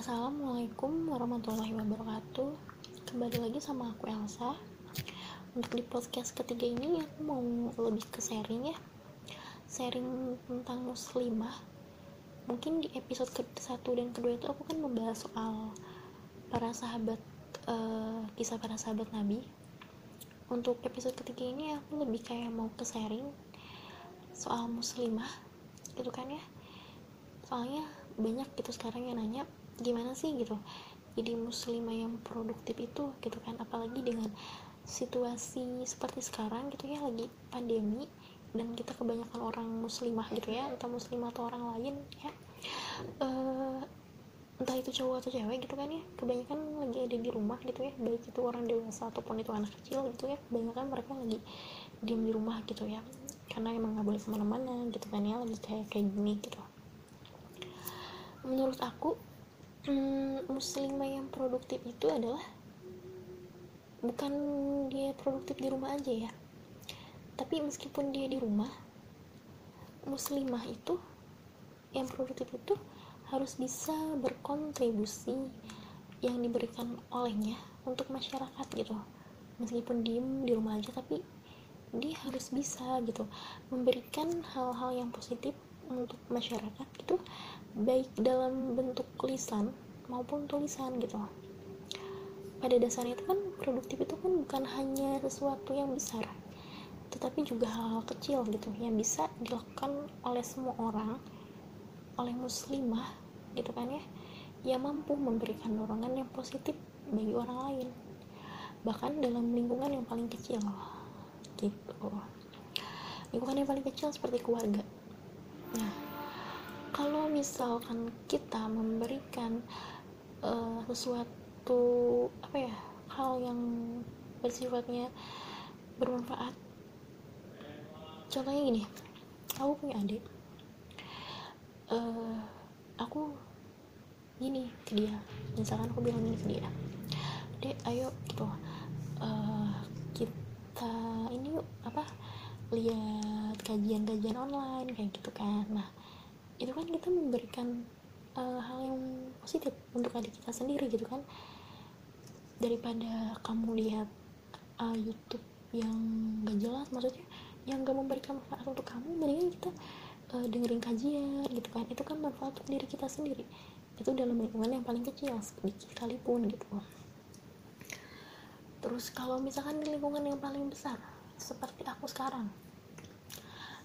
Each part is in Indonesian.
Assalamualaikum warahmatullahi wabarakatuh. Kembali lagi sama aku Elsa. Untuk di podcast ketiga ini aku mau lebih ke sharing ya. Sharing tentang muslimah. Mungkin di episode ke-1 dan kedua itu aku kan membahas soal para sahabat uh, Kisah para sahabat Nabi. Untuk episode ketiga ini aku lebih kayak mau ke sharing Soal muslimah. Gitu kan ya? Soalnya banyak gitu sekarang yang nanya gimana sih gitu? Jadi muslimah yang produktif itu gitu kan apalagi dengan situasi seperti sekarang gitu ya lagi pandemi dan kita kebanyakan orang muslimah gitu ya entah muslimah atau orang lain ya. Uh, entah itu cowok atau cewek gitu kan ya kebanyakan lagi ada di rumah gitu ya baik itu orang dewasa ataupun itu anak kecil gitu ya kebanyakan mereka lagi diem di rumah gitu ya karena emang nggak boleh ke mana-mana gitu kan ya lagi kayak kayak gini gitu. Menurut aku hmm, muslimah yang produktif itu adalah bukan dia produktif di rumah aja ya. Tapi meskipun dia di rumah muslimah itu yang produktif itu harus bisa berkontribusi yang diberikan olehnya untuk masyarakat gitu. Meskipun diem di rumah aja tapi dia harus bisa gitu memberikan hal-hal yang positif untuk masyarakat gitu baik dalam bentuk lisan maupun tulisan gitu. Pada dasarnya itu kan produktif itu kan bukan hanya sesuatu yang besar tetapi juga hal-hal kecil gitu yang bisa dilakukan oleh semua orang oleh muslimah gitu kan ya yang mampu memberikan dorongan yang positif bagi orang lain bahkan dalam lingkungan yang paling kecil gitu. Lingkungan yang paling kecil seperti keluarga. Nah kalau misalkan kita memberikan uh, sesuatu apa ya hal yang bersifatnya bermanfaat. Contohnya gini aku punya adik. Uh, aku gini ke dia. Misalkan aku bilang gini ke dia dek ayo gitu. Uh, kita ini yuk apa lihat kajian-kajian online kayak gitu kan. Nah itu kan kita memberikan uh, hal yang positif untuk adik kita sendiri gitu kan. Daripada kamu lihat uh, YouTube yang gak jelas maksudnya yang gak memberikan manfaat untuk kamu mendingan kita uh, dengerin kajian gitu kan. Itu kan manfaat untuk diri kita sendiri. Itu dalam lingkungan yang paling kecil sedikit sekalipun gitu terus kalau misalkan di lingkungan yang paling besar seperti aku sekarang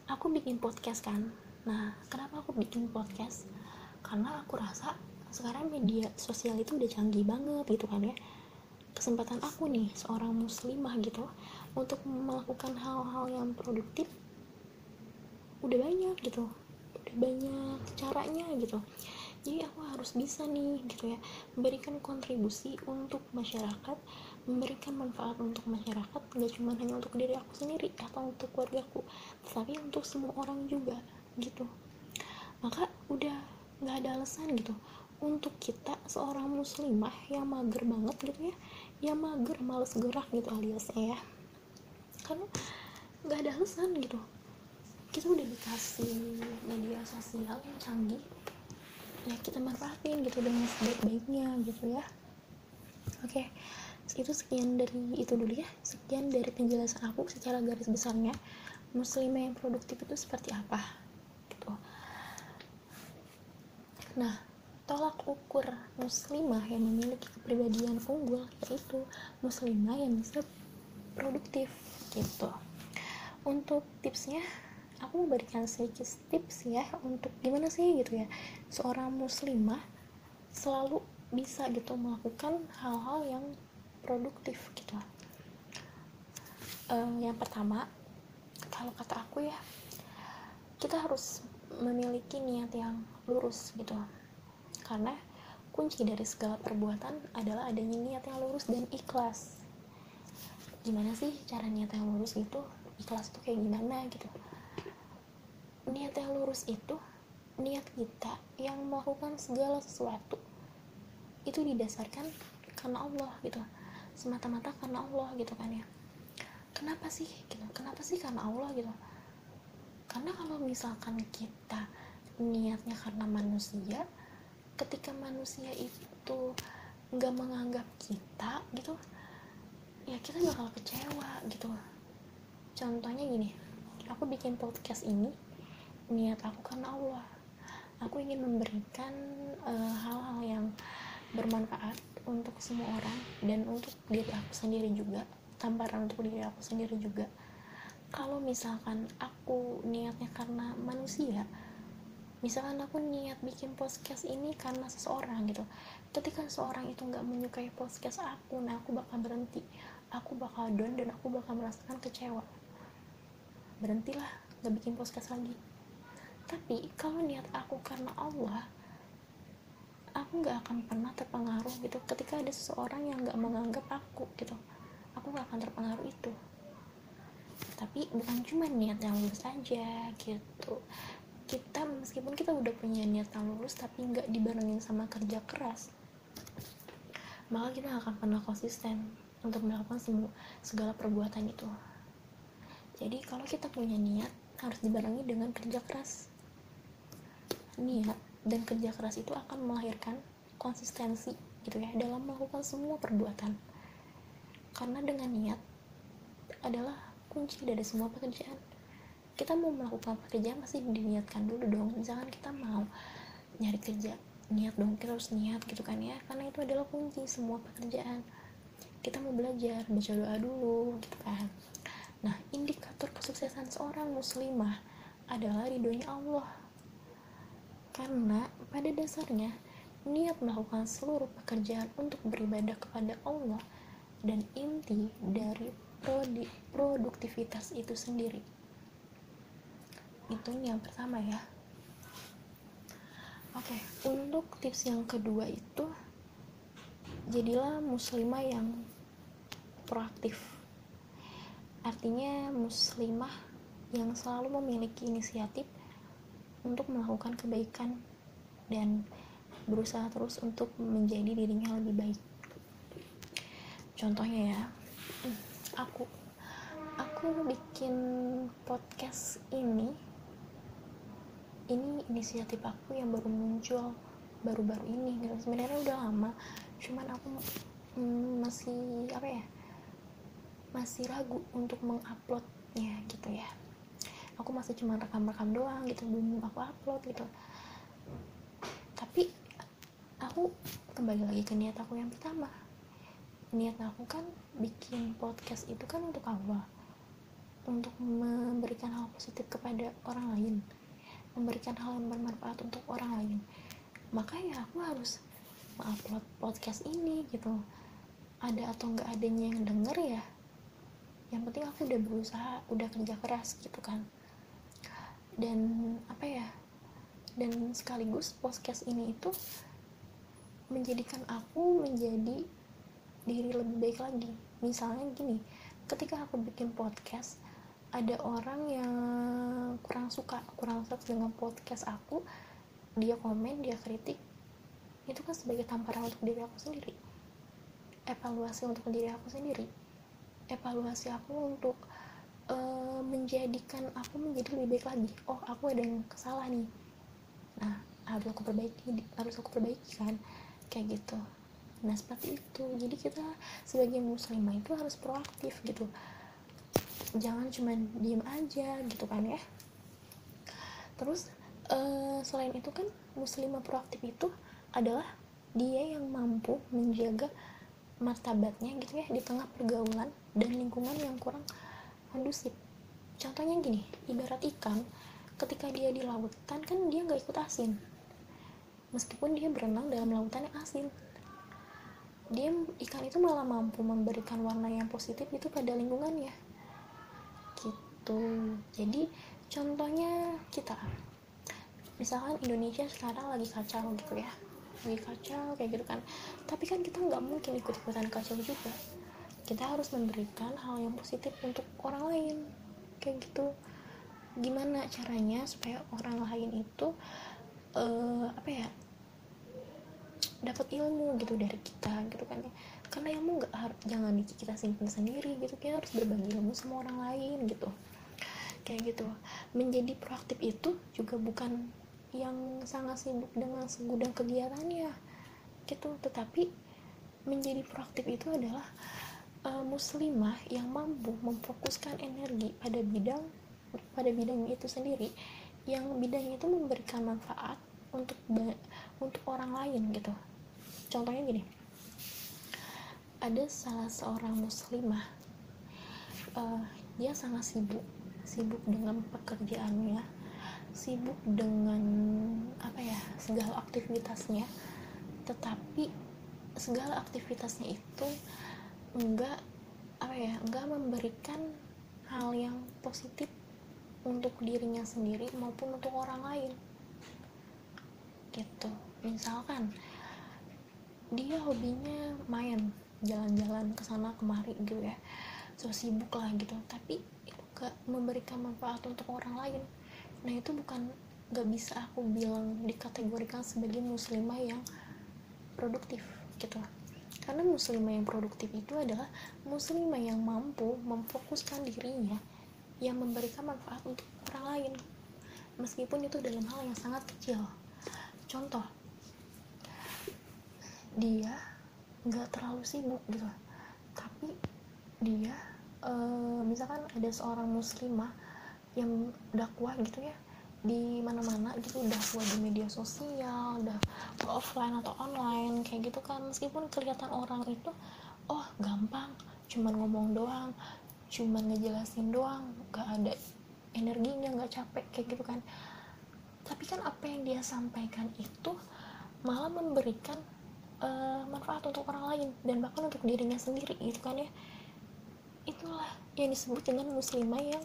aku bikin podcast kan Nah, kenapa aku bikin podcast? Karena aku rasa sekarang media sosial itu udah canggih banget gitu kan ya. Kesempatan aku nih, seorang muslimah gitu, untuk melakukan hal-hal yang produktif udah banyak gitu. Udah banyak caranya gitu. Jadi aku harus bisa nih gitu ya, memberikan kontribusi untuk masyarakat, memberikan manfaat untuk masyarakat, gak cuma hanya untuk diri aku sendiri atau untuk keluargaku, tapi untuk semua orang juga gitu. Maka udah nggak ada alasan gitu. Untuk kita seorang muslimah yang mager banget gitu ya yang mager males gerak gitu aliasnya ya. Karena nggak ada alasan gitu. Kita udah dikasih media sosial yang canggih ya kita manfaatin gitu dengan sebaik-baiknya gitu ya. Oke itu sekian dari itu dulu ya. Sekian dari penjelasan aku secara garis besarnya. Muslimah yang produktif itu seperti apa? Nah, tolak ukur muslimah yang memiliki kepribadian unggul yaitu muslimah yang bisa produktif gitu. Untuk tipsnya, aku mau berikan sedikit tips ya untuk gimana sih gitu ya. Seorang muslimah selalu bisa gitu melakukan hal-hal yang produktif gitu. Uh, yang pertama, kalau kata aku ya, kita harus memiliki niat yang lurus gitu. Karena kunci dari segala perbuatan adalah adanya niat yang lurus dan ikhlas. Gimana sih cara niat yang lurus itu? Ikhlas tuh kayak gimana gitu? Niat yang lurus itu niat kita yang melakukan segala sesuatu itu didasarkan karena Allah gitu semata-mata karena Allah gitu kan ya. Kenapa sih? Gitu. Kenapa sih karena Allah gitu? Karena kalau misalkan kita niatnya karena manusia ketika manusia itu nggak menganggap kita gitu ya kita bakal kecewa gitu. Contohnya gini aku bikin podcast ini niat aku karena Allah. Aku ingin memberikan eh, hal-hal uh, yang bermanfaat untuk semua orang dan untuk diri aku sendiri juga tamparan untuk diri aku sendiri juga. Kalau misalkan aku niatnya karena manusia misalkan aku niat bikin podcast ini karena seseorang gitu ketika seseorang itu nggak menyukai podcast aku nah aku bakal berhenti. Aku bakal down dan aku bakal merasakan kecewa. Berhentilah nggak bikin podcast lagi. Tapi kalau niat aku karena Allah aku nggak akan pernah terpengaruh gitu. Ketika ada seseorang yang nggak menganggap aku gitu aku nggak akan terpengaruh itu. Tapi bukan cuma niat yang lulus aja gitu. Kita meskipun kita udah punya niat yang lulus tapi nggak dibarengin sama kerja keras maka kita akan pernah konsisten untuk melakukan semua segala perbuatan itu. Jadi kalau kita punya niat harus dibarengi dengan kerja keras. Niat dan kerja keras itu akan melahirkan konsistensi gitu ya dalam melakukan semua perbuatan. Karena dengan niat adalah kunci dari semua pekerjaan. Kita mau melakukan pekerjaan pasti diniatkan dulu dong. Jangan kita mau nyari kerja niat dong kita harus niat gitu kan ya. Karena itu adalah kunci semua pekerjaan. Kita mau belajar baca doa dulu gitu kan. Nah indikator kesuksesan seorang muslimah adalah ridhonya Allah karena pada dasarnya niat melakukan seluruh pekerjaan untuk beribadah kepada Allah dan inti dari produktivitas itu sendiri. Itu yang pertama ya. Oke untuk tips yang kedua itu jadilah muslimah yang proaktif. Artinya muslimah yang selalu memiliki inisiatif untuk melakukan kebaikan dan berusaha terus untuk menjadi dirinya lebih baik. Contohnya ya aku aku bikin podcast ini ini inisiatif aku yang baru muncul baru-baru ini. Gitu sebenarnya udah lama cuman aku mm, masih apa ya masih ragu untuk menguploadnya gitu ya aku masih cuma rekam-rekam doang gitu belum aku upload gitu. Tapi aku kembali lagi ke niat aku yang pertama. Niat aku kan bikin podcast itu kan untuk Allah. Untuk memberikan hal positif kepada orang lain. Memberikan hal yang bermanfaat untuk orang lain. Maka ya aku harus mengupload podcast ini gitu. Ada atau nggak adanya yang denger ya yang penting aku udah berusaha udah kerja keras gitu kan dan apa ya dan sekaligus podcast ini itu menjadikan aku menjadi diri lebih baik lagi. Misalnya gini ketika aku bikin podcast ada orang yang kurang suka kurang suka dengan podcast aku dia komen dia kritik itu kan sebagai tamparan untuk diri aku sendiri. Evaluasi untuk diri aku sendiri. Evaluasi aku untuk uh, menjadikan aku menjadi lebih baik lagi. Oh aku ada yang kesalah nih. Nah harus aku perbaiki harus aku perbaiki kan? Kayak gitu. Nah seperti itu. Jadi kita sebagai muslimah itu harus proaktif gitu. Jangan cuma diem aja gitu kan ya. Terus uh, selain itu kan muslimah proaktif itu adalah dia yang mampu menjaga martabatnya gitu ya di tengah pergaulan dan lingkungan yang kurang kondusif contohnya gini ibarat ikan ketika dia di lautan kan dia nggak ikut asin. Meskipun dia berenang dalam lautan yang asin. Dia ikan itu malah mampu memberikan warna yang positif itu pada lingkungannya. Gitu. Jadi contohnya kita. Misalkan Indonesia sekarang lagi kacau gitu ya. Lagi kacau kayak gitu kan. Tapi kan kita nggak mungkin ikut-ikutan kacau juga kita harus memberikan hal yang positif untuk orang lain. Kayak gitu. Gimana caranya supaya orang lain itu uh, apa ya dapat ilmu gitu dari kita gitu kan ya. Karena ilmu nggak harus jangan kita simpan sendiri gitu. Kita harus berbagi ilmu sama orang lain gitu. Kayak gitu. Menjadi proaktif itu juga bukan yang sangat sibuk dengan segudang kegiatannya. Gitu. Tetapi menjadi proaktif itu adalah uh, muslimah yang mampu memfokuskan energi pada bidang pada bidang itu sendiri yang bidang itu memberikan manfaat untuk untuk orang lain gitu. Contohnya gini. Ada salah seorang muslimah uh, dia sangat sibuk sibuk dengan pekerjaannya sibuk dengan apa ya segala aktivitasnya. Tetapi segala aktivitasnya itu enggak apa ya enggak memberikan hal yang positif untuk dirinya sendiri maupun untuk orang lain. Gitu. Misalkan dia hobinya main jalan-jalan ke sana kemari gitu ya. So sibuk lah gitu. Tapi itu gak memberikan manfaat untuk orang lain. Nah itu bukan gak bisa aku bilang dikategorikan sebagai muslimah yang produktif gitu karena muslimah yang produktif itu adalah muslimah yang mampu memfokuskan dirinya yang memberikan manfaat untuk orang lain. Meskipun itu dalam hal yang sangat kecil. Contoh dia nggak terlalu sibuk gitu. Tapi dia e, misalkan ada seorang muslimah yang dakwah gitu ya di mana-mana gitu dakwah di media sosial udah offline atau online kayak gitu kan. Meskipun kelihatan orang itu oh gampang cuman ngomong doang cuman ngejelasin doang gak ada energinya nggak capek kayak gitu kan. Tapi kan apa yang dia sampaikan itu malah memberikan uh, manfaat untuk orang lain dan bahkan untuk dirinya sendiri gitu kan ya. Itulah yang disebut dengan muslimah yang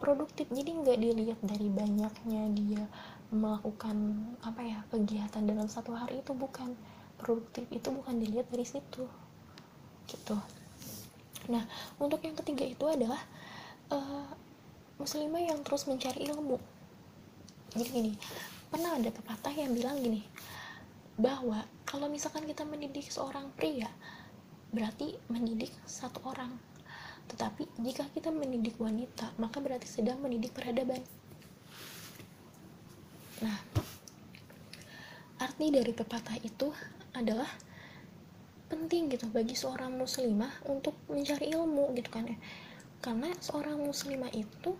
produktif. Jadi nggak dilihat dari banyaknya dia melakukan apa ya kegiatan dalam satu hari itu bukan produktif. Itu bukan dilihat dari situ. Gitu. Nah untuk yang ketiga itu adalah uh, muslimah yang terus mencari ilmu. Jadi gini pernah ada pepatah yang bilang gini bahwa kalau misalkan kita mendidik seorang pria berarti mendidik satu orang. Tetapi jika kita mendidik wanita maka berarti sedang mendidik peradaban nah arti dari pepatah itu adalah penting gitu bagi seorang muslimah untuk mencari ilmu gitu kan ya. Karena seorang muslimah itu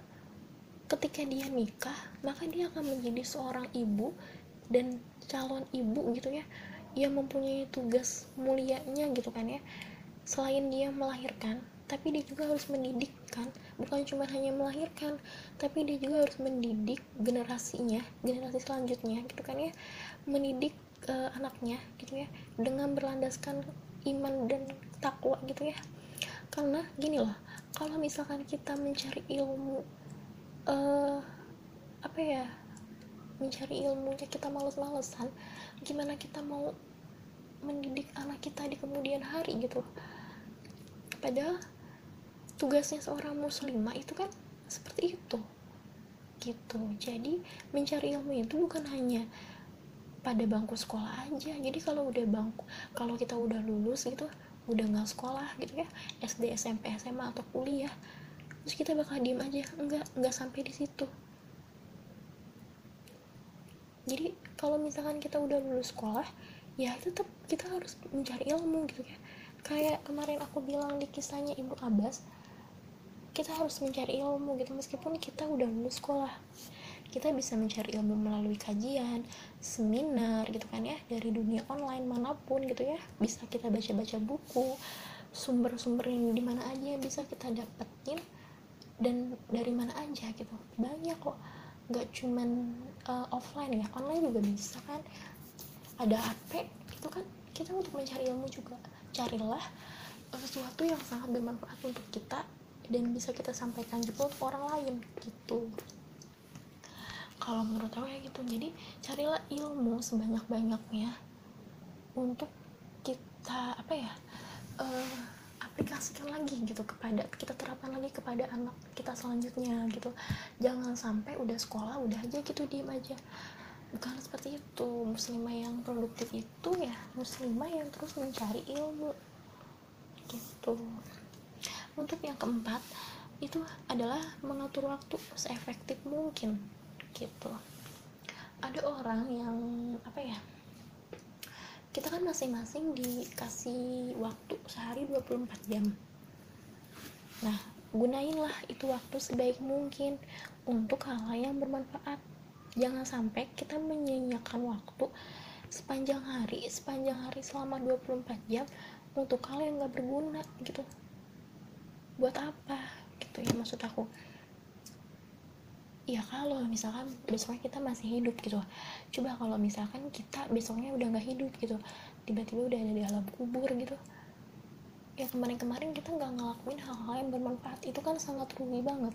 ketika dia nikah maka dia akan menjadi seorang ibu dan calon ibu gitu ya. Yang mempunyai tugas mulianya gitu kan ya. Selain dia melahirkan tapi dia juga harus mendidik kan bukan cuma hanya melahirkan tapi dia juga harus mendidik generasinya generasi selanjutnya gitu kan ya. Mendidik uh, anaknya gitu ya dengan berlandaskan iman dan takwa gitu ya. Karena gini loh kalau misalkan kita mencari ilmu uh, apa ya mencari ilmunya kita males-malesan gimana kita mau mendidik anak kita di kemudian hari gitu padahal tugasnya seorang muslimah itu kan seperti itu. Gitu. Jadi mencari ilmu itu bukan hanya pada bangku sekolah aja. Jadi kalau udah bangku kalau kita udah lulus gitu udah nggak sekolah gitu ya SD SMP SMA atau kuliah terus kita bakal diem aja. Enggak enggak sampai di situ. Jadi kalau misalkan kita udah lulus sekolah ya tetap kita harus mencari ilmu gitu ya. Kayak kemarin aku bilang di kisahnya ibu Abbas kita harus mencari ilmu gitu. Meskipun kita udah lulus sekolah kita bisa mencari ilmu melalui kajian seminar gitu kan ya dari dunia online mana pun gitu ya. Bisa kita baca-baca buku sumber-sumber yang di mana aja bisa kita dapetin dan dari mana aja gitu. Banyak kok. Nggak cuman uh, offline ya online juga bisa kan. Ada HP itu kan kita untuk mencari ilmu juga. Carilah uh, sesuatu yang sangat bermanfaat untuk kita dan bisa kita sampaikan juga ke orang lain gitu. Kalau menurut aku ya gitu. Jadi carilah ilmu sebanyak banyaknya untuk kita apa ya uh, aplikasikan lagi gitu kepada kita terapkan lagi kepada anak kita selanjutnya gitu. Jangan sampai udah sekolah udah aja gitu diem aja. Bukan seperti itu. Muslimah yang produktif itu ya muslimah yang terus mencari ilmu gitu untuk yang keempat itu adalah mengatur waktu seefektif mungkin gitu. Ada orang yang apa ya kita kan masing-masing dikasih waktu sehari 24 jam. Nah gunainlah itu waktu sebaik mungkin untuk hal-hal yang bermanfaat. Jangan sampai kita menyanyiakan waktu sepanjang hari sepanjang hari selama 24 jam untuk hal yang gak berguna gitu buat apa? Gitu ya maksud aku. Ya kalau misalkan besoknya kita masih hidup gitu. Coba kalau misalkan kita besoknya udah nggak hidup gitu tiba-tiba udah ada di alam kubur gitu. Ya kemarin-kemarin kita nggak ngelakuin hal-hal yang bermanfaat. Itu kan sangat rugi banget.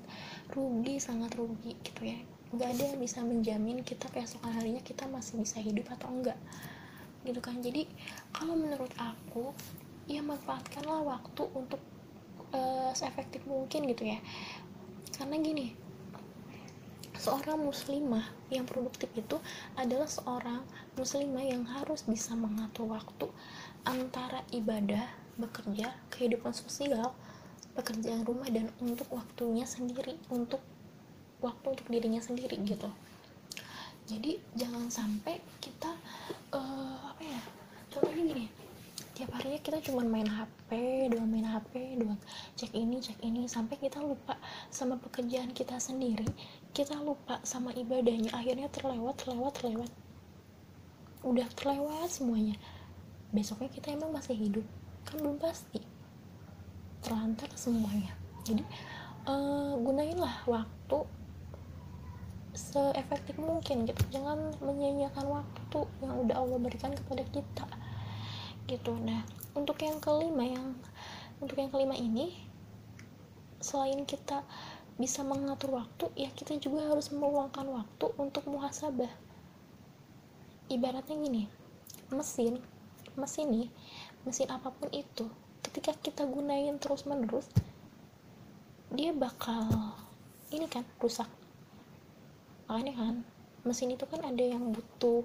Rugi sangat rugi gitu ya. Nggak ada yang bisa menjamin kita keesokan harinya kita masih bisa hidup atau enggak gitu kan. Jadi kalau menurut aku ya manfaatkanlah waktu untuk uh, seefektif mungkin gitu ya karena gini seorang muslimah yang produktif itu adalah seorang muslimah yang harus bisa mengatur waktu antara ibadah, bekerja, kehidupan sosial, pekerjaan rumah dan untuk waktunya sendiri, untuk waktu untuk dirinya sendiri gitu. Jadi jangan sampai kita uh, apa ya? Contohnya gini, tiap harinya kita cuma main HP doang main HP doang. Cek ini cek ini sampai kita lupa sama pekerjaan kita sendiri. Kita lupa sama ibadahnya. Akhirnya terlewat terlewat terlewat. Udah terlewat semuanya. Besoknya kita emang masih hidup? Kan belum pasti. Terlantar semuanya. Jadi uh, gunainlah waktu seefektif mungkin gitu. Jangan menyanyiakan waktu yang udah Allah berikan kepada kita gitu. Nah untuk yang kelima yang untuk yang kelima ini selain kita bisa mengatur waktu ya kita juga harus meluangkan waktu untuk muhasabah. Ibaratnya gini mesin mesin nih mesin apa pun itu ketika kita gunain terus menerus dia bakal ini kan rusak. Makanya kan mesin itu kan ada yang butuh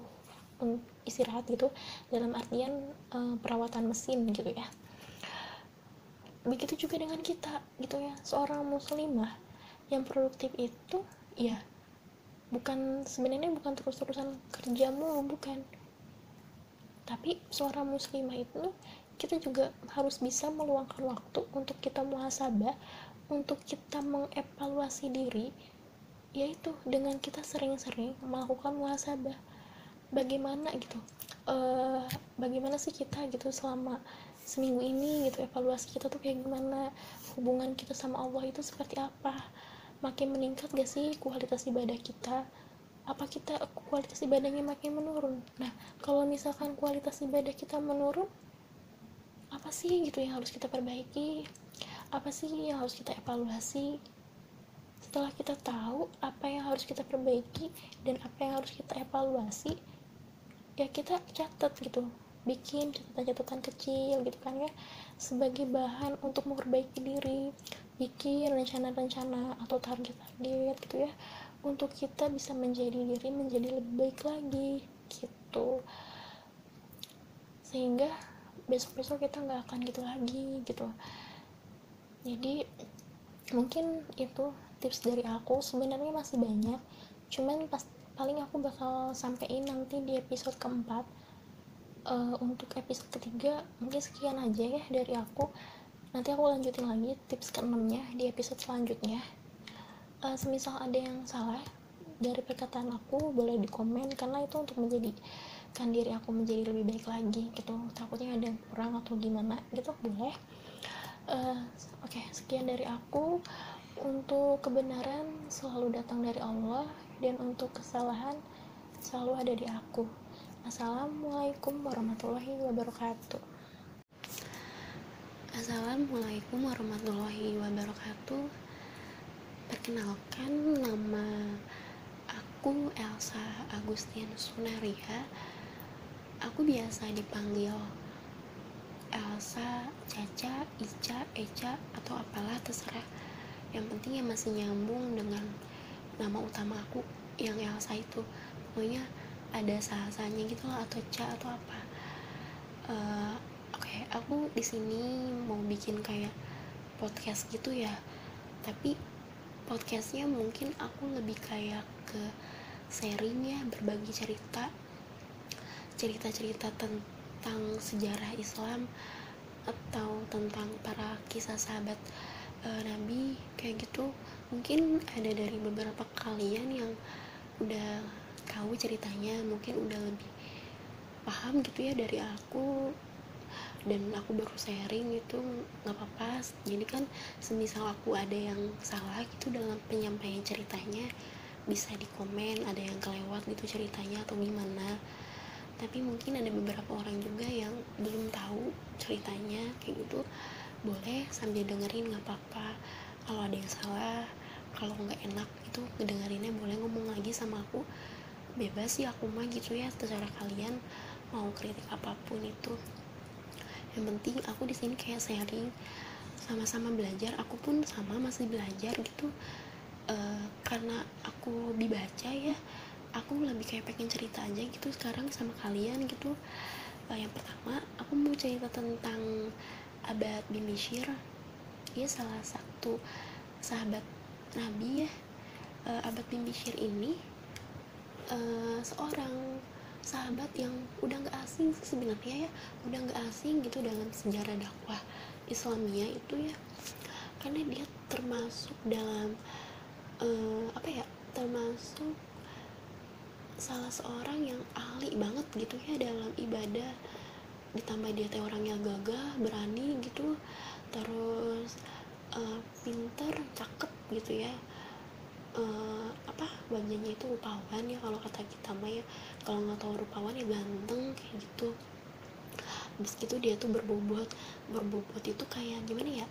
istirahat gitu dalam artian uh, perawatan mesin gitu ya. Begitu juga dengan kita gitu ya seorang muslimah yang produktif itu ya bukan sebenarnya bukan terus-terusan kerja mulu bukan. Tapi seorang muslimah itu kita juga harus bisa meluangkan waktu untuk kita muhasabah untuk kita mengevaluasi diri yaitu dengan kita sering-sering melakukan muhasabah bagaimana gitu uh, bagaimana sih kita gitu selama seminggu ini gitu evaluasi kita tuh kayak gimana hubungan kita sama Allah itu seperti apa makin meningkat gak sih kualitas ibadah kita apa kita kualitas ibadahnya makin menurun? Nah kalau misalkan kualitas ibadah kita menurun apa sih gitu yang harus kita perbaiki? Apa sih yang harus kita evaluasi? Setelah kita tahu apa yang harus kita perbaiki dan apa yang harus kita evaluasi ya kita catat gitu bikin catatan-catatan kecil gitu kan ya sebagai bahan untuk memperbaiki diri bikin rencana-rencana atau target-target gitu ya untuk kita bisa menjadi diri menjadi lebih baik lagi gitu. Sehingga besok-besok kita nggak akan gitu lagi gitu. Jadi mungkin itu tips dari aku. Sebenarnya masih banyak cuman pas paling aku bakal sampein nanti di episode keempat uh, untuk episode ketiga mungkin sekian aja ya dari aku. Nanti aku lanjutin lagi tips keenamnya di episode selanjutnya. Uh, semisal ada yang salah dari perkataan aku boleh di komen karena itu untuk menjadikan diri aku menjadi lebih baik lagi gitu. Takutnya ada yang kurang atau gimana gitu boleh. Uh, oke okay, sekian dari aku. Untuk kebenaran selalu datang dari Allah dan untuk kesalahan selalu ada di aku. Assalamualaikum warahmatullahi wabarakatuh. Assalamualaikum warahmatullahi wabarakatuh. Perkenalkan nama aku Elsa Agustin Sunaria. Aku biasa dipanggil Elsa, Caca, Ica, Eca atau apalah terserah. Yang penting ya masih nyambung dengan nama utama aku yang Elsa itu. Pokoknya ada sahasanya gitu lah atau ca atau apa. Uh, oke okay, aku di sini mau bikin kayak podcast gitu ya. Tapi podcastnya mungkin aku lebih kayak ke sharing ya berbagi cerita. Cerita-cerita tentang sejarah Islam atau tentang para kisah sahabat e, Nabi kayak gitu mungkin ada dari beberapa kalian yang udah tahu ceritanya mungkin udah lebih paham gitu ya dari aku dan aku baru sharing itu nggak apa-apa. Jadi kan semisal aku ada yang salah gitu dalam penyampaian ceritanya bisa di komen ada yang kelewat gitu ceritanya atau gimana. Tapi mungkin ada beberapa orang juga yang belum tahu ceritanya kayak gitu. Boleh sambil dengerin nggak apa-apa. Kalau ada yang salah kalau nggak enak itu ngedengerinnya boleh ngomong lagi sama aku. Bebas sih aku mah gitu ya terserah kalian mau kritik apa pun itu. Yang penting aku di sini kayak sharing sama-sama belajar. Aku pun sama masih belajar gitu. Uh, karena aku dibaca ya aku lebih kayak pengen cerita aja gitu sekarang sama kalian gitu. Uh, yang pertama aku mau cerita tentang Abad bin Bishir dia salah satu sahabat Nabi ya uh, Abad bin Bishir ini uh, seorang sahabat yang udah nggak asing sebenarnya ya udah nggak asing gitu dalam sejarah dakwah Islamia itu ya. Karena dia termasuk dalam uh, apa ya termasuk salah seorang yang ahli banget gitu ya dalam ibadah. Ditambah dia teh orangnya gagah berani gitu. Terus uh, pinter cakep gitu ya. Uh, apa wajahnya itu rupawan ya kalau kata kita mah ya. Kalau nggak tahu rupawan ya ganteng kayak gitu. Habis gitu dia tuh berbobot. Berbobot itu kayak gimana ya?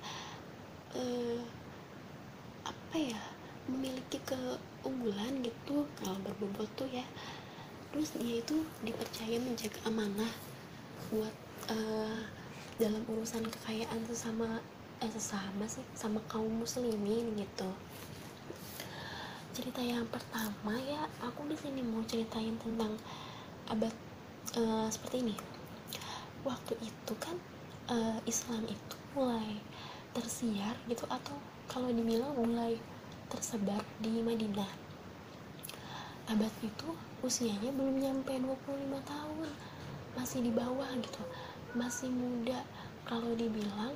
Uh, apa ya? Memiliki keunggulan gitu kalau berbobot tuh ya. Terus dia itu dipercaya menjaga amanah buat uh, dalam urusan kekayaan sesama eh sesama sih sama kaum muslimin gitu. Cerita yang pertama ya aku di sini mau ceritain tentang abad uh, seperti ini. Waktu itu kan uh, Islam itu mulai tersiar gitu atau kalau dibilang mulai tersebar di Madinah. Abad itu usianya belum nyampe 25 tahun masih di bawah gitu. Masih muda kalau dibilang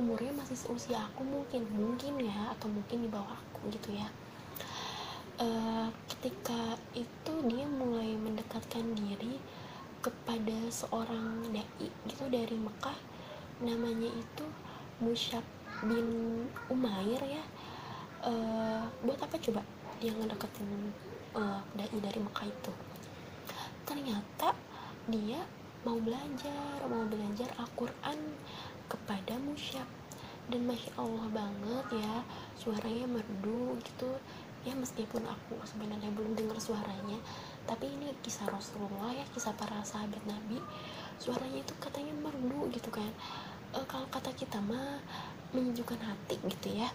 umurnya masih seusia aku mungkin mungkin ya atau mungkin di bawah aku gitu ya. Uh, ketika itu dia mulai mendekatkan diri kepada seorang dai gitu dari Mekah. Namanya itu Musyab bin Umair ya. Uh, buat apa coba dia ngedeketin uh, dai dari Mekah itu? Ternyata dia mau belajar mau belajar Al-Quran kepada Musyab dan masya Allah banget ya suaranya merdu gitu. Ya meskipun aku sebenarnya belum dengar suaranya tapi ini kisah Rasulullah ya kisah para sahabat Nabi. Suaranya itu katanya merdu gitu kan. E, kalau kata kita mah menyejukkan hati gitu ya.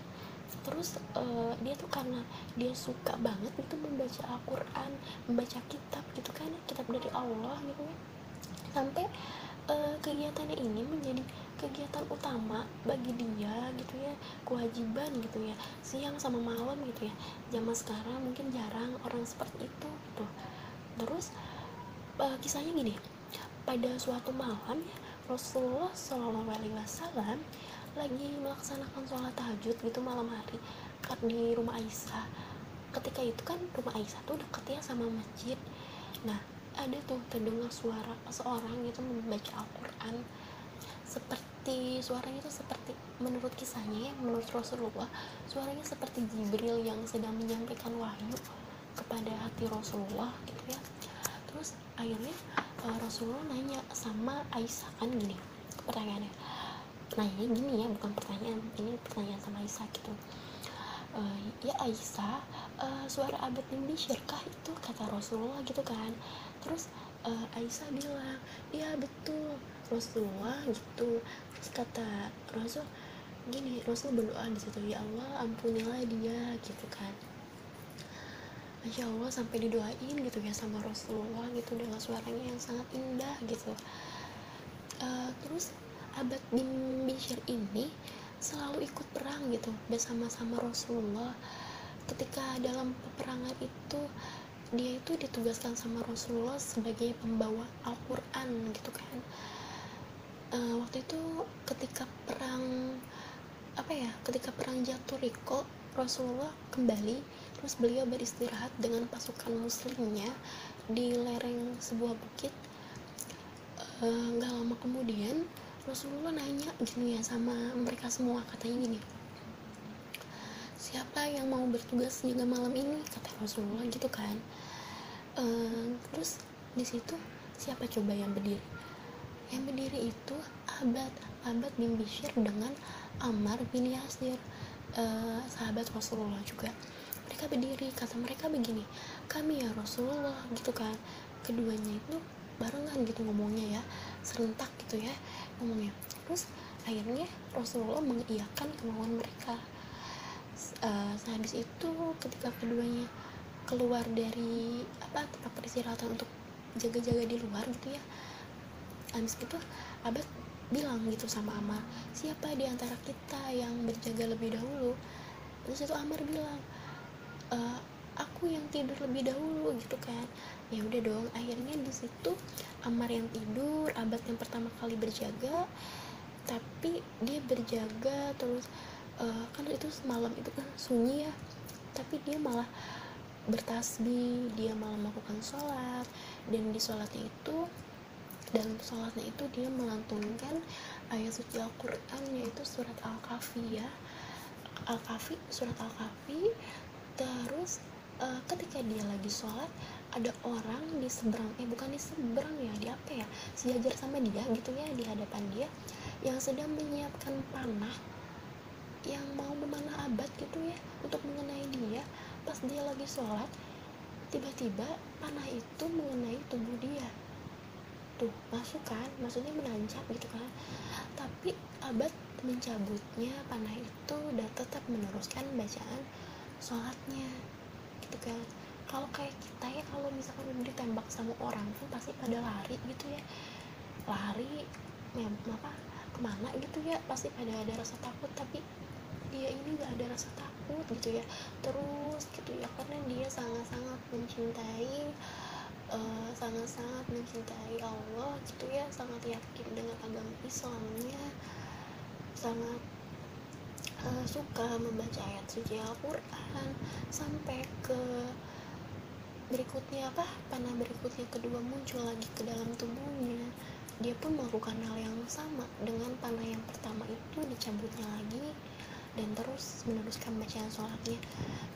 Terus e, dia tuh karena dia suka banget itu membaca Al-Quran membaca kitab gitu kan kitab dari Allah gitu ya. Sampai e, kegiatannya ini menjadi kegiatan utama bagi dia gitu ya kewajiban gitu ya siang sama malam gitu ya. Zaman sekarang mungkin jarang orang seperti itu gitu. Terus uh, kisahnya gini pada suatu malam ya Rasulullah Shallallahu Alaihi Wasallam lagi melaksanakan sholat tahajud gitu malam hari di rumah Aisyah. Ketika itu kan rumah Aisyah tuh deketnya sama masjid. Nah ada tuh terdengar suara seorang itu membaca Al-Quran seperti suaranya itu seperti menurut kisahnya ya menurut Rasulullah suaranya seperti Jibril yang sedang menyampaikan wahyu kepada hati Rasulullah gitu ya. Terus akhirnya uh, Rasulullah nanya sama Aisyah kan gini pertanyaannya. Nanya gini ya bukan pertanyaan ini pertanyaan sama Aisyah gitu. Uh, ya Aisyah uh, suara abad bin Bishrkah itu kata Rasulullah gitu kan. Terus uh, Aisyah bilang iya betul. Rasulullah gitu. Terus kata Rasul gini Rasul berdoa di situ ya Allah ampunilah dia gitu kan. Masya Allah sampai didoain gitu ya sama Rasulullah gitu dengan suaranya yang sangat indah gitu. Uh, terus Abad bin Bishr ini selalu ikut perang gitu bersama-sama Rasulullah. Ketika dalam peperangan itu dia itu ditugaskan sama Rasulullah sebagai pembawa Al-Quran gitu kan. Uh, waktu itu ketika perang apa ya ketika perang jatuh Riko Rasulullah kembali terus beliau beristirahat dengan pasukan muslimnya di lereng sebuah bukit. Eh, nggak uh, lama kemudian Rasulullah nanya gini ya sama mereka semua katanya gini siapa yang mau bertugas jaga malam ini? Kata Rasulullah gitu kan. Uh, terus di situ siapa coba yang berdiri? Yang berdiri itu Abad. Abad bin Bishir dengan Ammar bin Yasir. Uh, sahabat Rasulullah juga. Mereka berdiri. Kata mereka begini kami ya Rasulullah gitu kan. Keduanya itu barengan gitu ngomongnya ya. Serentak gitu ya ngomongnya. Terus akhirnya Rasulullah mengiyakan kemauan mereka uh, sehabis itu ketika keduanya keluar dari apa tempat peristirahatan untuk jaga-jaga di luar gitu ya habis itu abad bilang gitu sama Amar siapa di antara kita yang berjaga lebih dahulu? Terus itu Amar bilang e, aku yang tidur lebih dahulu gitu kan. Ya udah dong akhirnya di situ Amar yang tidur abad yang pertama kali berjaga tapi dia berjaga terus uh, kan itu semalam itu kan sunyi ya. Tapi dia malah bertasbih dia malah melakukan sholat. Dan di sholatnya itu dan sholatnya itu dia melantunkan ayat suci Al-Quran yaitu surat Al-Kahfi ya. Al-Kahfi surat Al-Kahfi. Terus uh, ketika dia lagi sholat ada orang di seberang eh bukan di seberang ya di apa ya? Sejajar sama dia gitu ya di hadapan dia yang sedang menyiapkan panah yang mau memanah abad gitu ya untuk mengenai dia. Pas dia lagi sholat tiba-tiba panah itu mengenai tubuh dia. Tuh masuk kan? Maksudnya menancap gitu kan? Tapi abad mencabutnya panah itu dan tetap meneruskan bacaan sholatnya gitu kan? Kalau kayak kita ya kalau misalkan ditembak sama orang kan pasti pada lari gitu ya. Lari ya apa ke mana gitu ya? Pasti pada ada rasa takut tapi dia ini gak ada rasa takut gitu ya. Terus gitu ya karena dia sangat-sangat mencintai uh, sangat-sangat mencintai Allah gitu ya sangat yakin dengan agama Islamnya sangat uh, suka membaca ayat suci Al-Quran. Sampai ke berikutnya apa? Panah berikutnya kedua muncul lagi ke dalam tubuhnya. Dia pun melakukan hal yang sama dengan panah yang pertama itu dicabutnya lagi dan terus meneruskan bacaan sholatnya.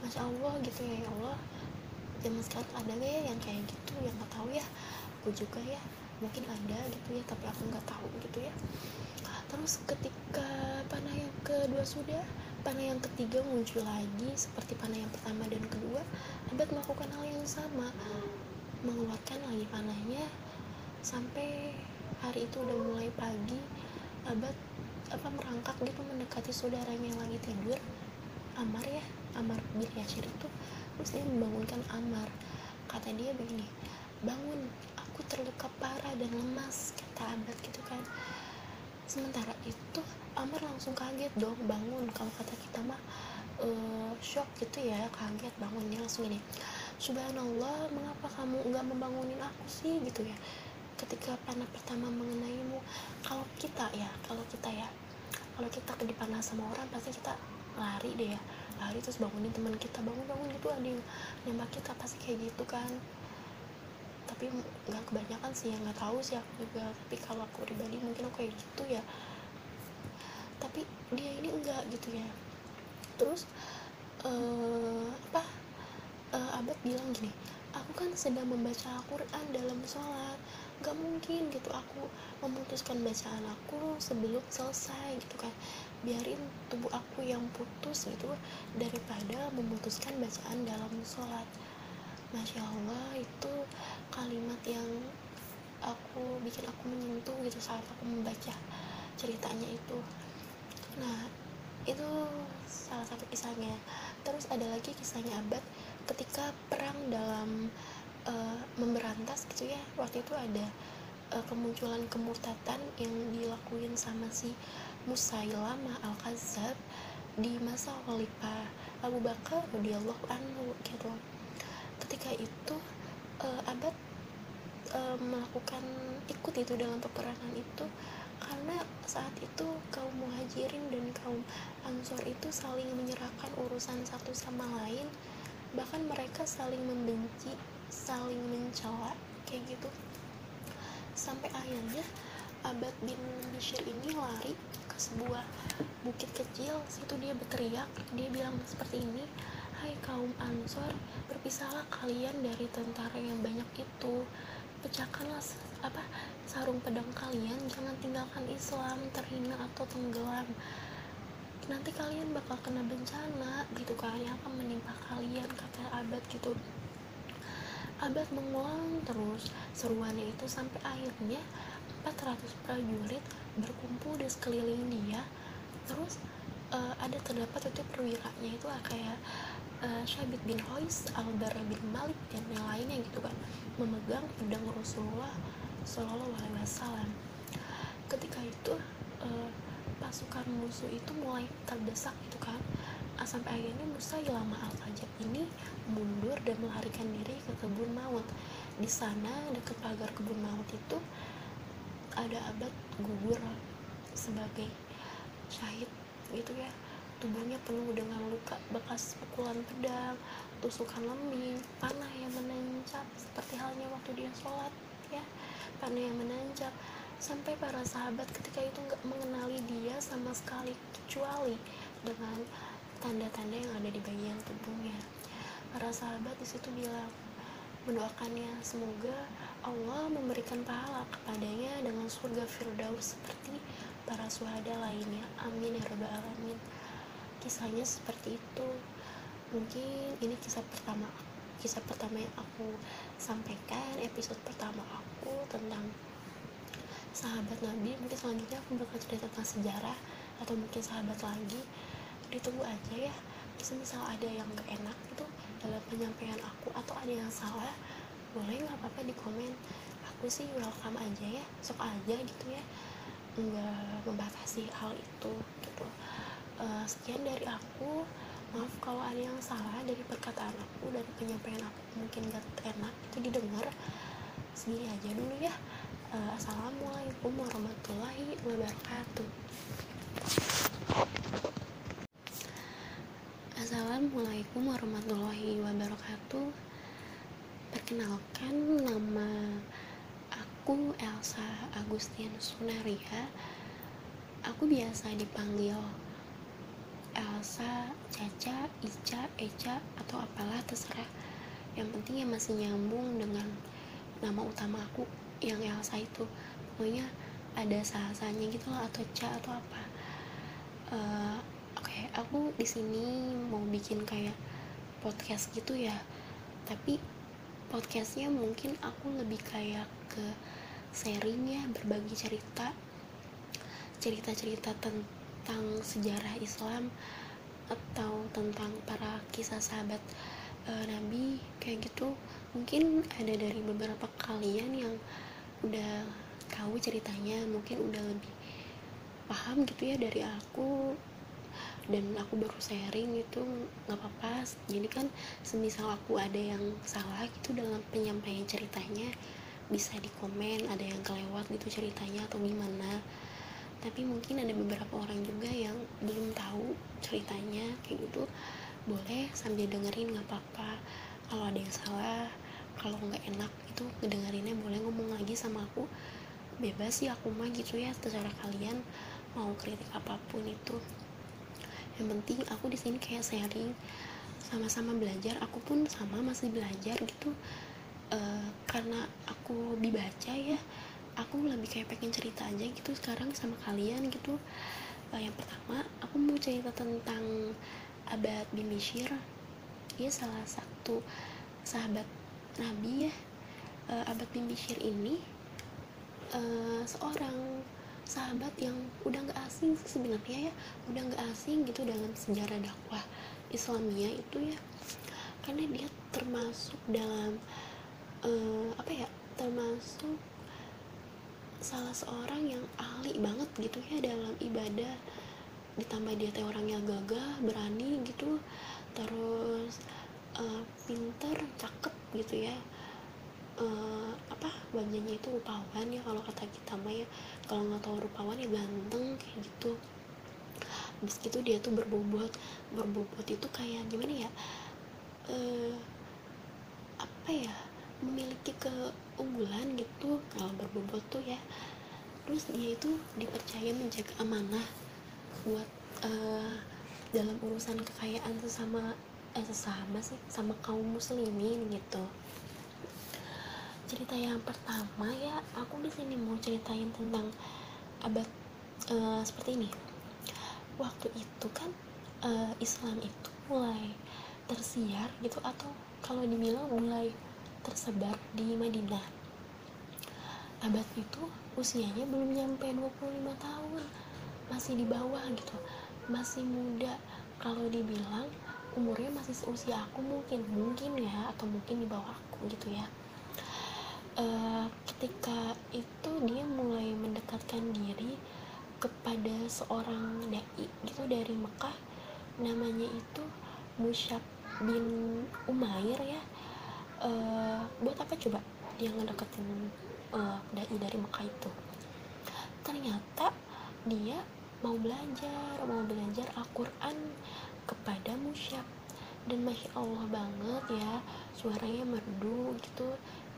Masya allah gitu ya ya allah. Zaman sekarang ada gak ya yang kayak gitu yang nggak tahu ya. Aku juga ya mungkin ada gitu ya tapi aku nggak tahu gitu ya. Terus ketika panah yang kedua sudah panah yang ketiga muncul lagi seperti panah yang pertama dan kedua abad melakukan hal yang sama. Mengeluarkan lagi panahnya. Sampai hari itu udah mulai pagi abad apa merangkak gitu mendekati saudaranya yang lagi tidur? Amar ya Amar bin Yasir itu terus dia membangunkan Amar. Kata dia begini bangun aku terluka parah dan lemas kata Abad gitu kan. Sementara itu Amar langsung kaget dong bangun kalau kata kita mah uh, shock gitu ya kaget bangunnya langsung ini subhanallah mengapa kamu nggak membangunin aku sih? gitu ya ketika panah pertama mengenaimu kalau kita ya kalau kita ya kalau kita dipanah sama orang pasti kita lari deh ya lari terus bangunin teman kita bangun bangun gitu ada yang nembak kita pasti kayak gitu kan. Tapi nggak kebanyakan sih nggak tahu sih aku juga tapi kalau aku pribadi mungkin aku kayak gitu ya. Tapi dia ini enggak gitu ya. Terus uh, apa uh, abad bilang gini aku kan sedang membaca Al-Quran dalam sholat gak mungkin gitu aku memutuskan bacaan aku sebelum selesai gitu kan. Biarin tubuh aku yang putus gitu daripada memutuskan bacaan dalam sholat. Masya allah itu kalimat yang aku bikin aku menyentuh gitu saat aku membaca ceritanya itu. Nah itu salah satu kisahnya. Terus ada lagi kisahnya abad ketika perang dalam uh, memberantas gitu ya. Waktu itu ada uh, kemunculan kemurtatan yang dilakuin sama si Musailama al Kazab di masa Khalifah Abu Bakar radhiyallahu anhu gitu. Ketika itu uh, abad uh, melakukan ikut itu dalam peperangan itu karena saat itu kaum muhajirin dan kaum ansor itu saling menyerahkan urusan satu sama lain. Bahkan mereka saling membenci saling mencela kayak gitu. Sampai akhirnya Abad bin Bishir ini lari ke sebuah bukit kecil. Situ dia berteriak dia bilang seperti ini hai kaum ansor berpisahlah kalian dari tentara yang banyak itu. Pecahkanlah apa sarung pedang kalian jangan tinggalkan Islam terhina atau tenggelam. Nanti kalian bakal kena bencana gitu kan yang akan menimpa kalian kata abad gitu abad mengulang terus seruannya itu sampai akhirnya 400 prajurit berkumpul di sekeliling dia. Terus uh, ada terdapat itu perwiranya itu kayak uh, Syabit bin Hois, Al-Bara bin Malik dan yang lainnya gitu kan memegang pedang Rasulullah Shallallahu Alaihi Wasallam. Ketika itu uh, pasukan musuh itu mulai terdesak gitu kan sampai akhirnya Musa Ilama Al-Fajr ini mundur dan melarikan diri ke kebun maut. Di sana dekat pagar kebun maut itu ada abad gugur sebagai syahid gitu ya. Tubuhnya penuh dengan luka bekas pukulan pedang tusukan lembing panah yang menancap seperti halnya waktu dia sholat ya. Panah yang menancap. Sampai para sahabat ketika itu nggak mengenali dia sama sekali kecuali dengan tanda-tanda yang ada di bagian tubuhnya. Para sahabat di situ bilang mendoakannya semoga Allah memberikan pahala kepadanya dengan surga Firdaus seperti para suhada lainnya. Amin ya rabbal alamin. Kisahnya seperti itu. Mungkin ini kisah pertama kisah pertama yang aku sampaikan episode pertama aku tentang sahabat Nabi. Mungkin selanjutnya aku bakal cerita tentang sejarah atau mungkin sahabat lagi ditunggu aja ya. Misal ada yang gak enak itu dalam penyampaian aku atau ada yang salah boleh nggak apa-apa di komen. Aku sih welcome aja ya sok aja gitu ya. Nggak membatasi hal itu gitu. Uh, sekian dari aku. Maaf kalau ada yang salah dari perkataan aku dari penyampaian aku mungkin gak enak itu didengar. Segini aja dulu ya. Uh, assalamualaikum warahmatullahi wabarakatuh Assalamualaikum warahmatullahi wabarakatuh. Perkenalkan nama aku Elsa Agustin Sunaria. Aku biasa dipanggil Elsa, Caca, Ica, Eca, atau apalah terserah. Yang penting ya masih nyambung dengan nama utama aku yang Elsa itu. Pokoknya ada sahasanya gitu lah atau Ca atau apa. Uh, aku di sini mau bikin kayak podcast gitu ya. Tapi podcastnya mungkin aku lebih kayak ke sharing ya berbagi cerita. Cerita-cerita tentang sejarah Islam atau tentang para kisah sahabat e, Nabi kayak gitu. Mungkin ada dari beberapa kalian yang udah tahu ceritanya mungkin udah lebih paham gitu ya dari aku dan aku baru sharing itu nggak apa-apa. Jadi kan semisal aku ada yang salah gitu dalam penyampaian ceritanya bisa di komen ada yang kelewat gitu ceritanya atau gimana. Tapi mungkin ada beberapa orang juga yang belum tahu ceritanya kayak gitu. Boleh sambil dengerin nggak apa-apa. Kalau ada yang salah kalau nggak enak itu ngedengerinnya boleh ngomong lagi sama aku. Bebas sih aku mah gitu ya terserah kalian mau kritik apa pun itu yang penting aku di sini kayak sharing sama-sama belajar. Aku pun sama masih belajar gitu. Uh, karena aku dibaca ya aku lebih kayak pengen cerita aja gitu sekarang sama kalian gitu. Uh, yang pertama aku mau cerita tentang Abad bin Bishir dia salah satu sahabat Nabi ya. Uh, Abad bin Bishir ini uh, seorang sahabat yang udah gak asing sebenarnya ya udah gak asing gitu dalam sejarah dakwah Islamia itu ya. Karena dia termasuk dalam uh, apa ya termasuk salah seorang yang ahli banget gitu ya dalam ibadah. Ditambah dia teh orangnya gagah berani gitu terus uh, pinter cakep gitu ya uh, apa wajahnya itu rupawan ya kalau kata kita mah ya. Kalau nggak tahu rupawan ya ganteng kayak gitu. Habis gitu dia tuh berbobot. Berbobot itu kayak gimana ya? Uh, apa ya? Memiliki keunggulan gitu kalau berbobot tuh ya. Terus dia itu dipercaya menjaga amanah buat uh, dalam urusan kekayaan sesama eh sesama sih sama kaum muslimin gitu cerita yang pertama ya aku di sini mau ceritain tentang abad uh, seperti ini. Waktu itu kan uh, Islam itu mulai tersiar gitu atau kalau dibilang mulai tersebar di Madinah. Abad itu usianya belum nyampe 25 tahun masih di bawah gitu. Masih muda kalau dibilang umurnya masih seusia aku mungkin mungkin ya atau mungkin di bawah aku gitu ya uh, ketika itu dia mulai mendekatkan diri kepada seorang dai gitu dari Mekah. Namanya itu Musyab bin Umair ya. Uh, buat apa coba dia ngedeketin uh, dai dari Mekah itu? Ternyata dia mau belajar mau belajar Al-Quran kepada Musyab dan masya Allah banget ya suaranya merdu gitu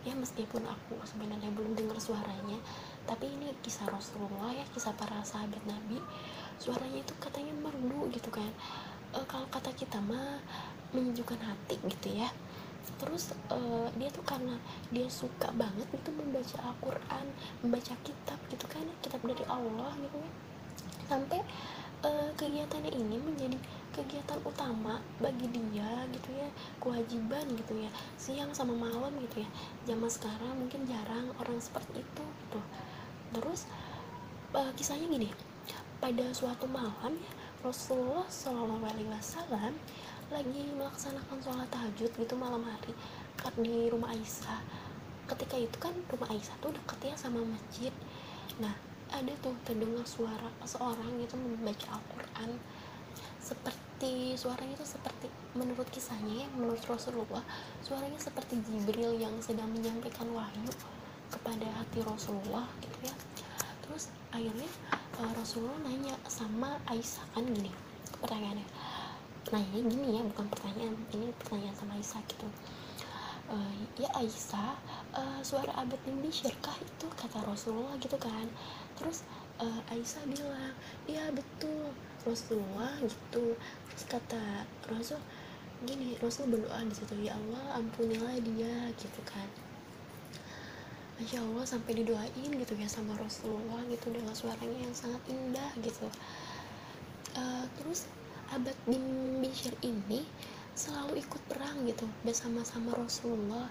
ya meskipun aku sebenarnya belum dengar suaranya tapi ini kisah Rasulullah ya kisah para sahabat Nabi. Suaranya itu katanya merdu gitu kan. E, kalau kata kita mah menyejukkan hati gitu ya. Terus e, dia tuh karena dia suka banget itu membaca Al-Quran membaca kitab gitu kan kitab dari Allah gitu ya. Sampai e, kegiatannya ini menjadi kegiatan utama bagi dia gitu ya kewajiban gitu ya siang sama malam gitu ya. Zaman sekarang mungkin jarang orang seperti itu gitu. Terus uh, kisahnya gini pada suatu malam ya Rasulullah Shallallahu Alaihi Wasallam lagi melaksanakan sholat tahajud gitu malam hari di rumah Aisyah. Ketika itu kan rumah Aisyah tuh deket ya sama masjid. Nah ada tuh terdengar suara seorang itu membaca Al-Quran seperti suaranya itu seperti menurut kisahnya ya menurut Rasulullah suaranya seperti Jibril yang sedang menyampaikan wahyu kepada hati Rasulullah gitu ya. Terus akhirnya uh, Rasulullah nanya sama Aisyah kan gini pertanyaannya. Nanya gini ya bukan pertanyaan ini pertanyaan sama Aisyah gitu. Uh, ya Aisyah uh, suara abad bin Bishrkah itu kata Rasulullah gitu kan. Terus uh, Aisyah bilang iya betul Rasulullah gitu. Terus kata Rasul gini Rasul berdoa di situ ya Allah ampunilah dia gitu kan. Masya Allah sampai didoain gitu ya sama Rasulullah gitu dengan suaranya yang sangat indah gitu. Uh, terus Abad bin Bishr ini selalu ikut perang gitu bersama-sama Rasulullah.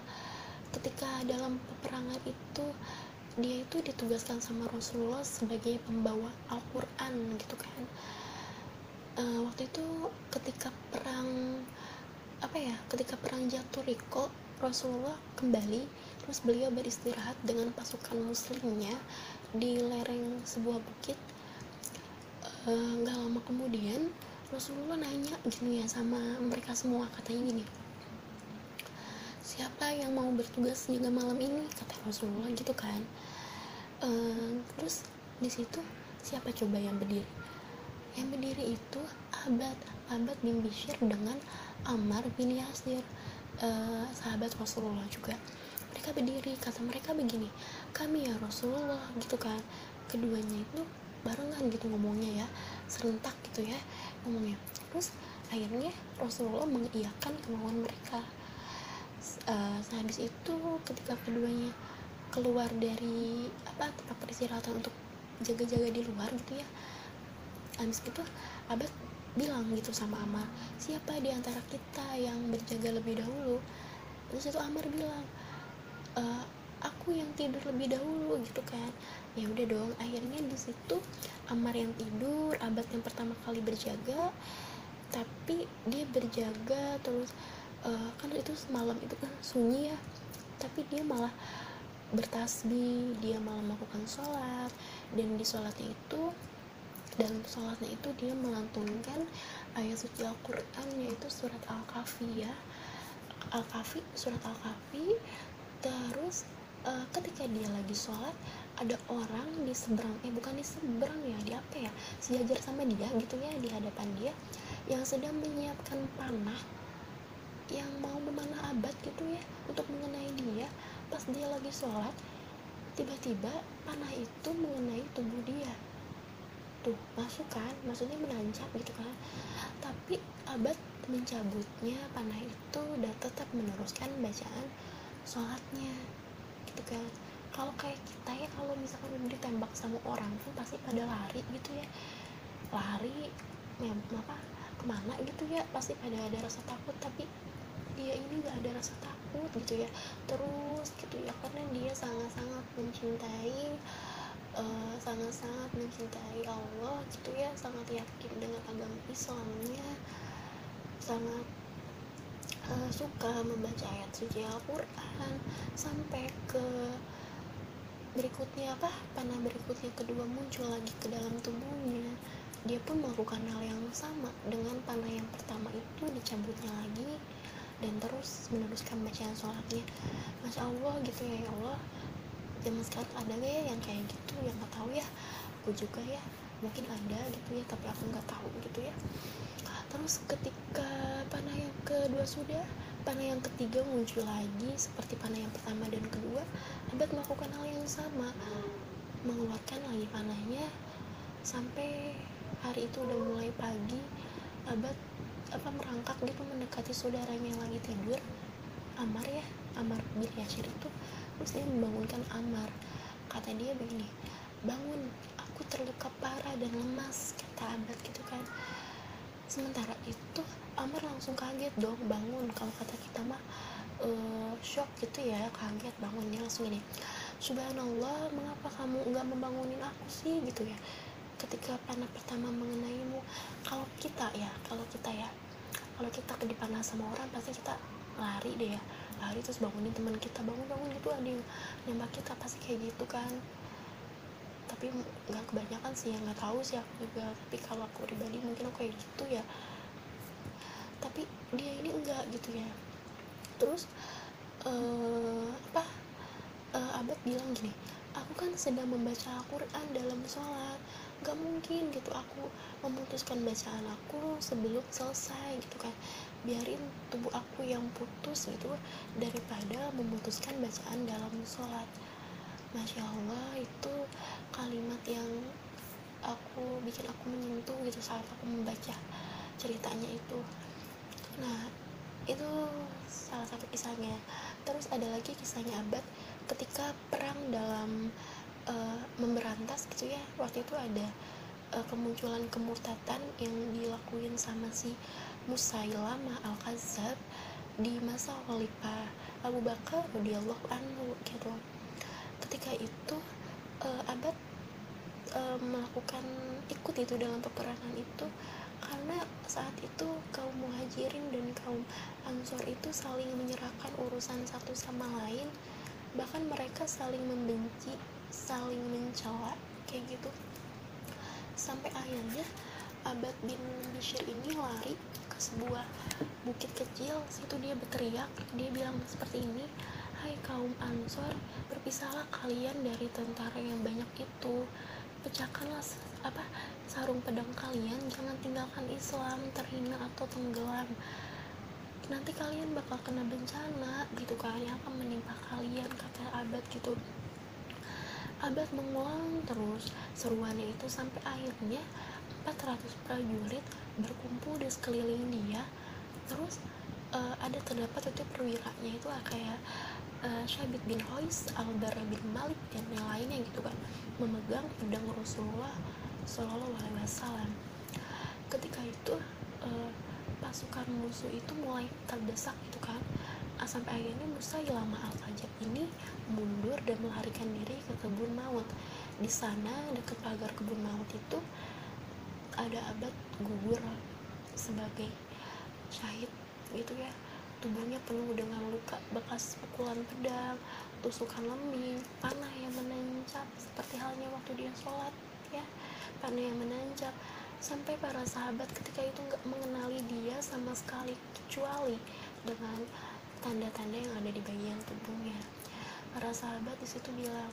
Ketika dalam peperangan itu dia itu ditugaskan sama Rasulullah sebagai pembawa Al-Quran gitu kan uh, waktu itu ketika perang apa ya ketika perang jatuh Riko Rasulullah kembali terus beliau beristirahat dengan pasukan muslimnya di lereng sebuah bukit. Eh, nggak uh, lama kemudian Rasulullah nanya gini ya sama mereka semua katanya gini siapa yang mau bertugas jaga malam ini? kata Rasulullah gitu kan. Uh, terus di situ siapa coba yang berdiri yang berdiri itu abad abad bin Bishr dengan Ammar bin Yasir uh, sahabat Rasulullah juga. Mereka berdiri kata mereka begini kami ya Rasulullah gitu kan. Keduanya itu barengan gitu ngomongnya ya serentak gitu ya ngomongnya. Terus akhirnya Rasulullah mengiyakan kemauan mereka. Uh, sehabis itu ketika keduanya keluar dari apa tempat peristirahatan untuk jaga-jaga di luar gitu ya habis itu abad bilang gitu sama Amar siapa di antara kita yang berjaga lebih dahulu? Terus itu Amar bilang e, aku yang tidur lebih dahulu gitu kan. Ya udah dong akhirnya di situ Amar yang tidur abad yang pertama kali berjaga tapi dia berjaga terus uh, kan itu semalam itu kan sunyi ya tapi dia malah bertasbih dia malah melakukan sholat dan di sholatnya itu dalam sholatnya itu dia melantunkan ayat suci Al-Quran yaitu surat Al-Kahfi ya. Al-Kahfi surat Al-Kahfi. Terus uh, ketika dia lagi sholat ada orang di seberang eh bukan di seberang ya di apa ya sejajar sama dia gitu ya di hadapan dia yang sedang menyiapkan panah yang mau memanah abad gitu ya untuk mengenai dia. Pas dia lagi sholat tiba-tiba panah itu mengenai tubuh dia tuh masuk kan? Maksudnya menancap gitu kan. Tapi abad mencabutnya panah itu dan tetap meneruskan bacaan sholatnya gitu kan. Kalau kayak kita ya kalau misalkan ditembak sama orang pun pasti pada lari gitu ya. Lari ya apa ke mana gitu ya. Pasti pada ada rasa takut tapi dia ini gak ada rasa takut gitu ya. Terus gitu ya karena dia sangat-sangat mencintai uh, sangat-sangat mencintai Allah gitu ya sangat yakin dengan agama Islamnya sangat uh, suka membaca ayat suci Al-Quran sampai ke berikutnya apa panah berikutnya kedua muncul lagi ke dalam tubuhnya. Dia pun melakukan hal yang sama dengan panah yang pertama itu dicabutnya lagi dan terus meneruskan bacaan sholatnya. Masya allah gitu ya ya allah zaman sekarang ada gak ya yang kayak gitu yang nggak tahu ya? Aku juga ya mungkin ada gitu ya tapi aku nggak tahu gitu ya. Terus ketika panah yang kedua sudah panah yang ketiga muncul lagi seperti panah yang pertama dan kedua Abad melakukan hal yang sama. Mengeluarkan lagi panahnya sampai hari itu udah mulai pagi Abad apa merangkak gitu mendekati saudaranya yang lagi tidur. Amar ya Amar bin Yasir itu dia membangunkan Amar. Kata dia begini bangun aku terluka parah dan lemas kata Abad gitu kan. Sementara itu Amar langsung kaget dong bangun kalau kata kita mah uh, shock gitu ya kaget bangunnya langsung ini subhanallah mengapa kamu nggak membangunin aku sih? Gitu ya. Ketika panah pertama mengenaimu kalau kita ya kalau kita ya kalau kita dipanas sama orang pasti kita lari deh ya lari terus bangunin teman kita. Bangun bangun itu ada yang nembak kita pasti kayak gitu kan. Tapi nggak kebanyakan sih nggak tahu sih aku juga. Tapi kalau aku pribadi mungkin aku kayak gitu ya. Tapi dia ini enggak gitu ya. Terus uh, apa? Uh, abad bilang gini aku kan sedang membaca Al-Quran dalam sholat. Gak mungkin gitu aku memutuskan bacaan aku sebelum selesai gitu kan biarin tubuh aku yang putus gitu daripada memutuskan bacaan dalam sholat. Masya Allah itu kalimat yang aku bikin aku menyentuh gitu saat aku membaca ceritanya itu. Nah itu salah satu kisahnya. Terus ada lagi kisahnya abad ketika perang dalam uh, memberantas gitu ya waktu itu ada uh, kemunculan kemurtatan yang dilakuin sama si Musailama al-Kazab di masa Khalifah Abu Bakar radhiyallahu anhu gitu. Ketika itu uh, abad uh, melakukan ikut itu dalam peperangan itu karena saat itu kaum muhajirin dan kaum ansor itu saling menyerahkan urusan satu sama lain. Bahkan mereka saling membenci saling mencela kayak gitu sampai akhirnya Abad bin Bishir ini lari ke sebuah bukit kecil. Situ dia berteriak dia bilang seperti ini hai kaum ansor berpisahlah kalian dari tentara yang banyak itu. Pecahkanlah apa sarung pedang kalian jangan tinggalkan Islam terhina atau tenggelam. Nanti kalian bakal kena bencana gitu kan yang akan menimpa kalian kata abad gitu abad mengulang terus. Seruannya itu sampai akhirnya 400 prajurit berkumpul di sekeliling dia. Terus uh, ada terdapat itu perwiranya itu kayak uh, Syabit bin Hois, Al-Bara bin Malik dan yang lainnya gitu kan memegang pedang Rasulullah Shallallahu Alaihi Wasallam. Ketika itu uh, pasukan musuh itu mulai terdesak gitu kan sampai akhirnya Musa Ilama al Fajr ini mundur dan melarikan diri ke kebun maut. Di sana dekat pagar kebun maut itu ada abad gugur sebagai syahid gitu ya. Tubuhnya penuh dengan luka bekas pukulan pedang tusukan lembing panah yang menancap seperti halnya waktu dia sholat ya. Panah yang menancap. Sampai para sahabat ketika itu nggak mengenali dia sama sekali kecuali dengan tanda-tanda yang ada di bagian tubuhnya para sahabat di situ bilang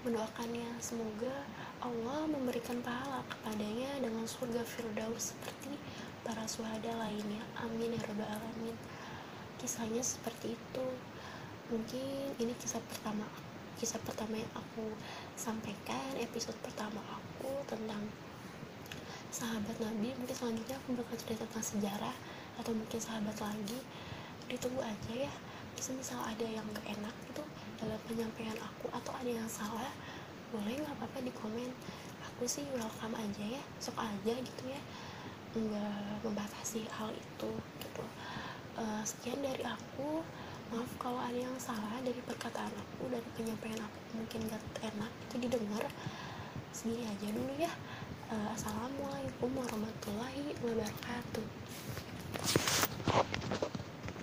mendoakannya semoga Allah memberikan pahala kepadanya dengan surga firdaus seperti para suhada lainnya. Amin ya rabbal alamin. Kisahnya seperti itu. Mungkin ini kisah pertama kisah pertama yang aku sampaikan episode pertama aku tentang sahabat Nabi. Mungkin selanjutnya aku bakal cerita tentang sejarah atau mungkin sahabat lagi ditunggu aja ya. Misal ada yang gak enak itu dalam penyampaian aku atau ada yang salah boleh nggak apa-apa di komen aku sih welcome aja ya sok aja gitu ya. Nggak membatasi hal itu gitu. Uh, sekian dari aku. Maaf kalau ada yang salah dari perkataan aku dari penyampaian aku mungkin gak enak itu didengar. Segini aja dulu ya. Uh, assalamualaikum warahmatullahi wabarakatuh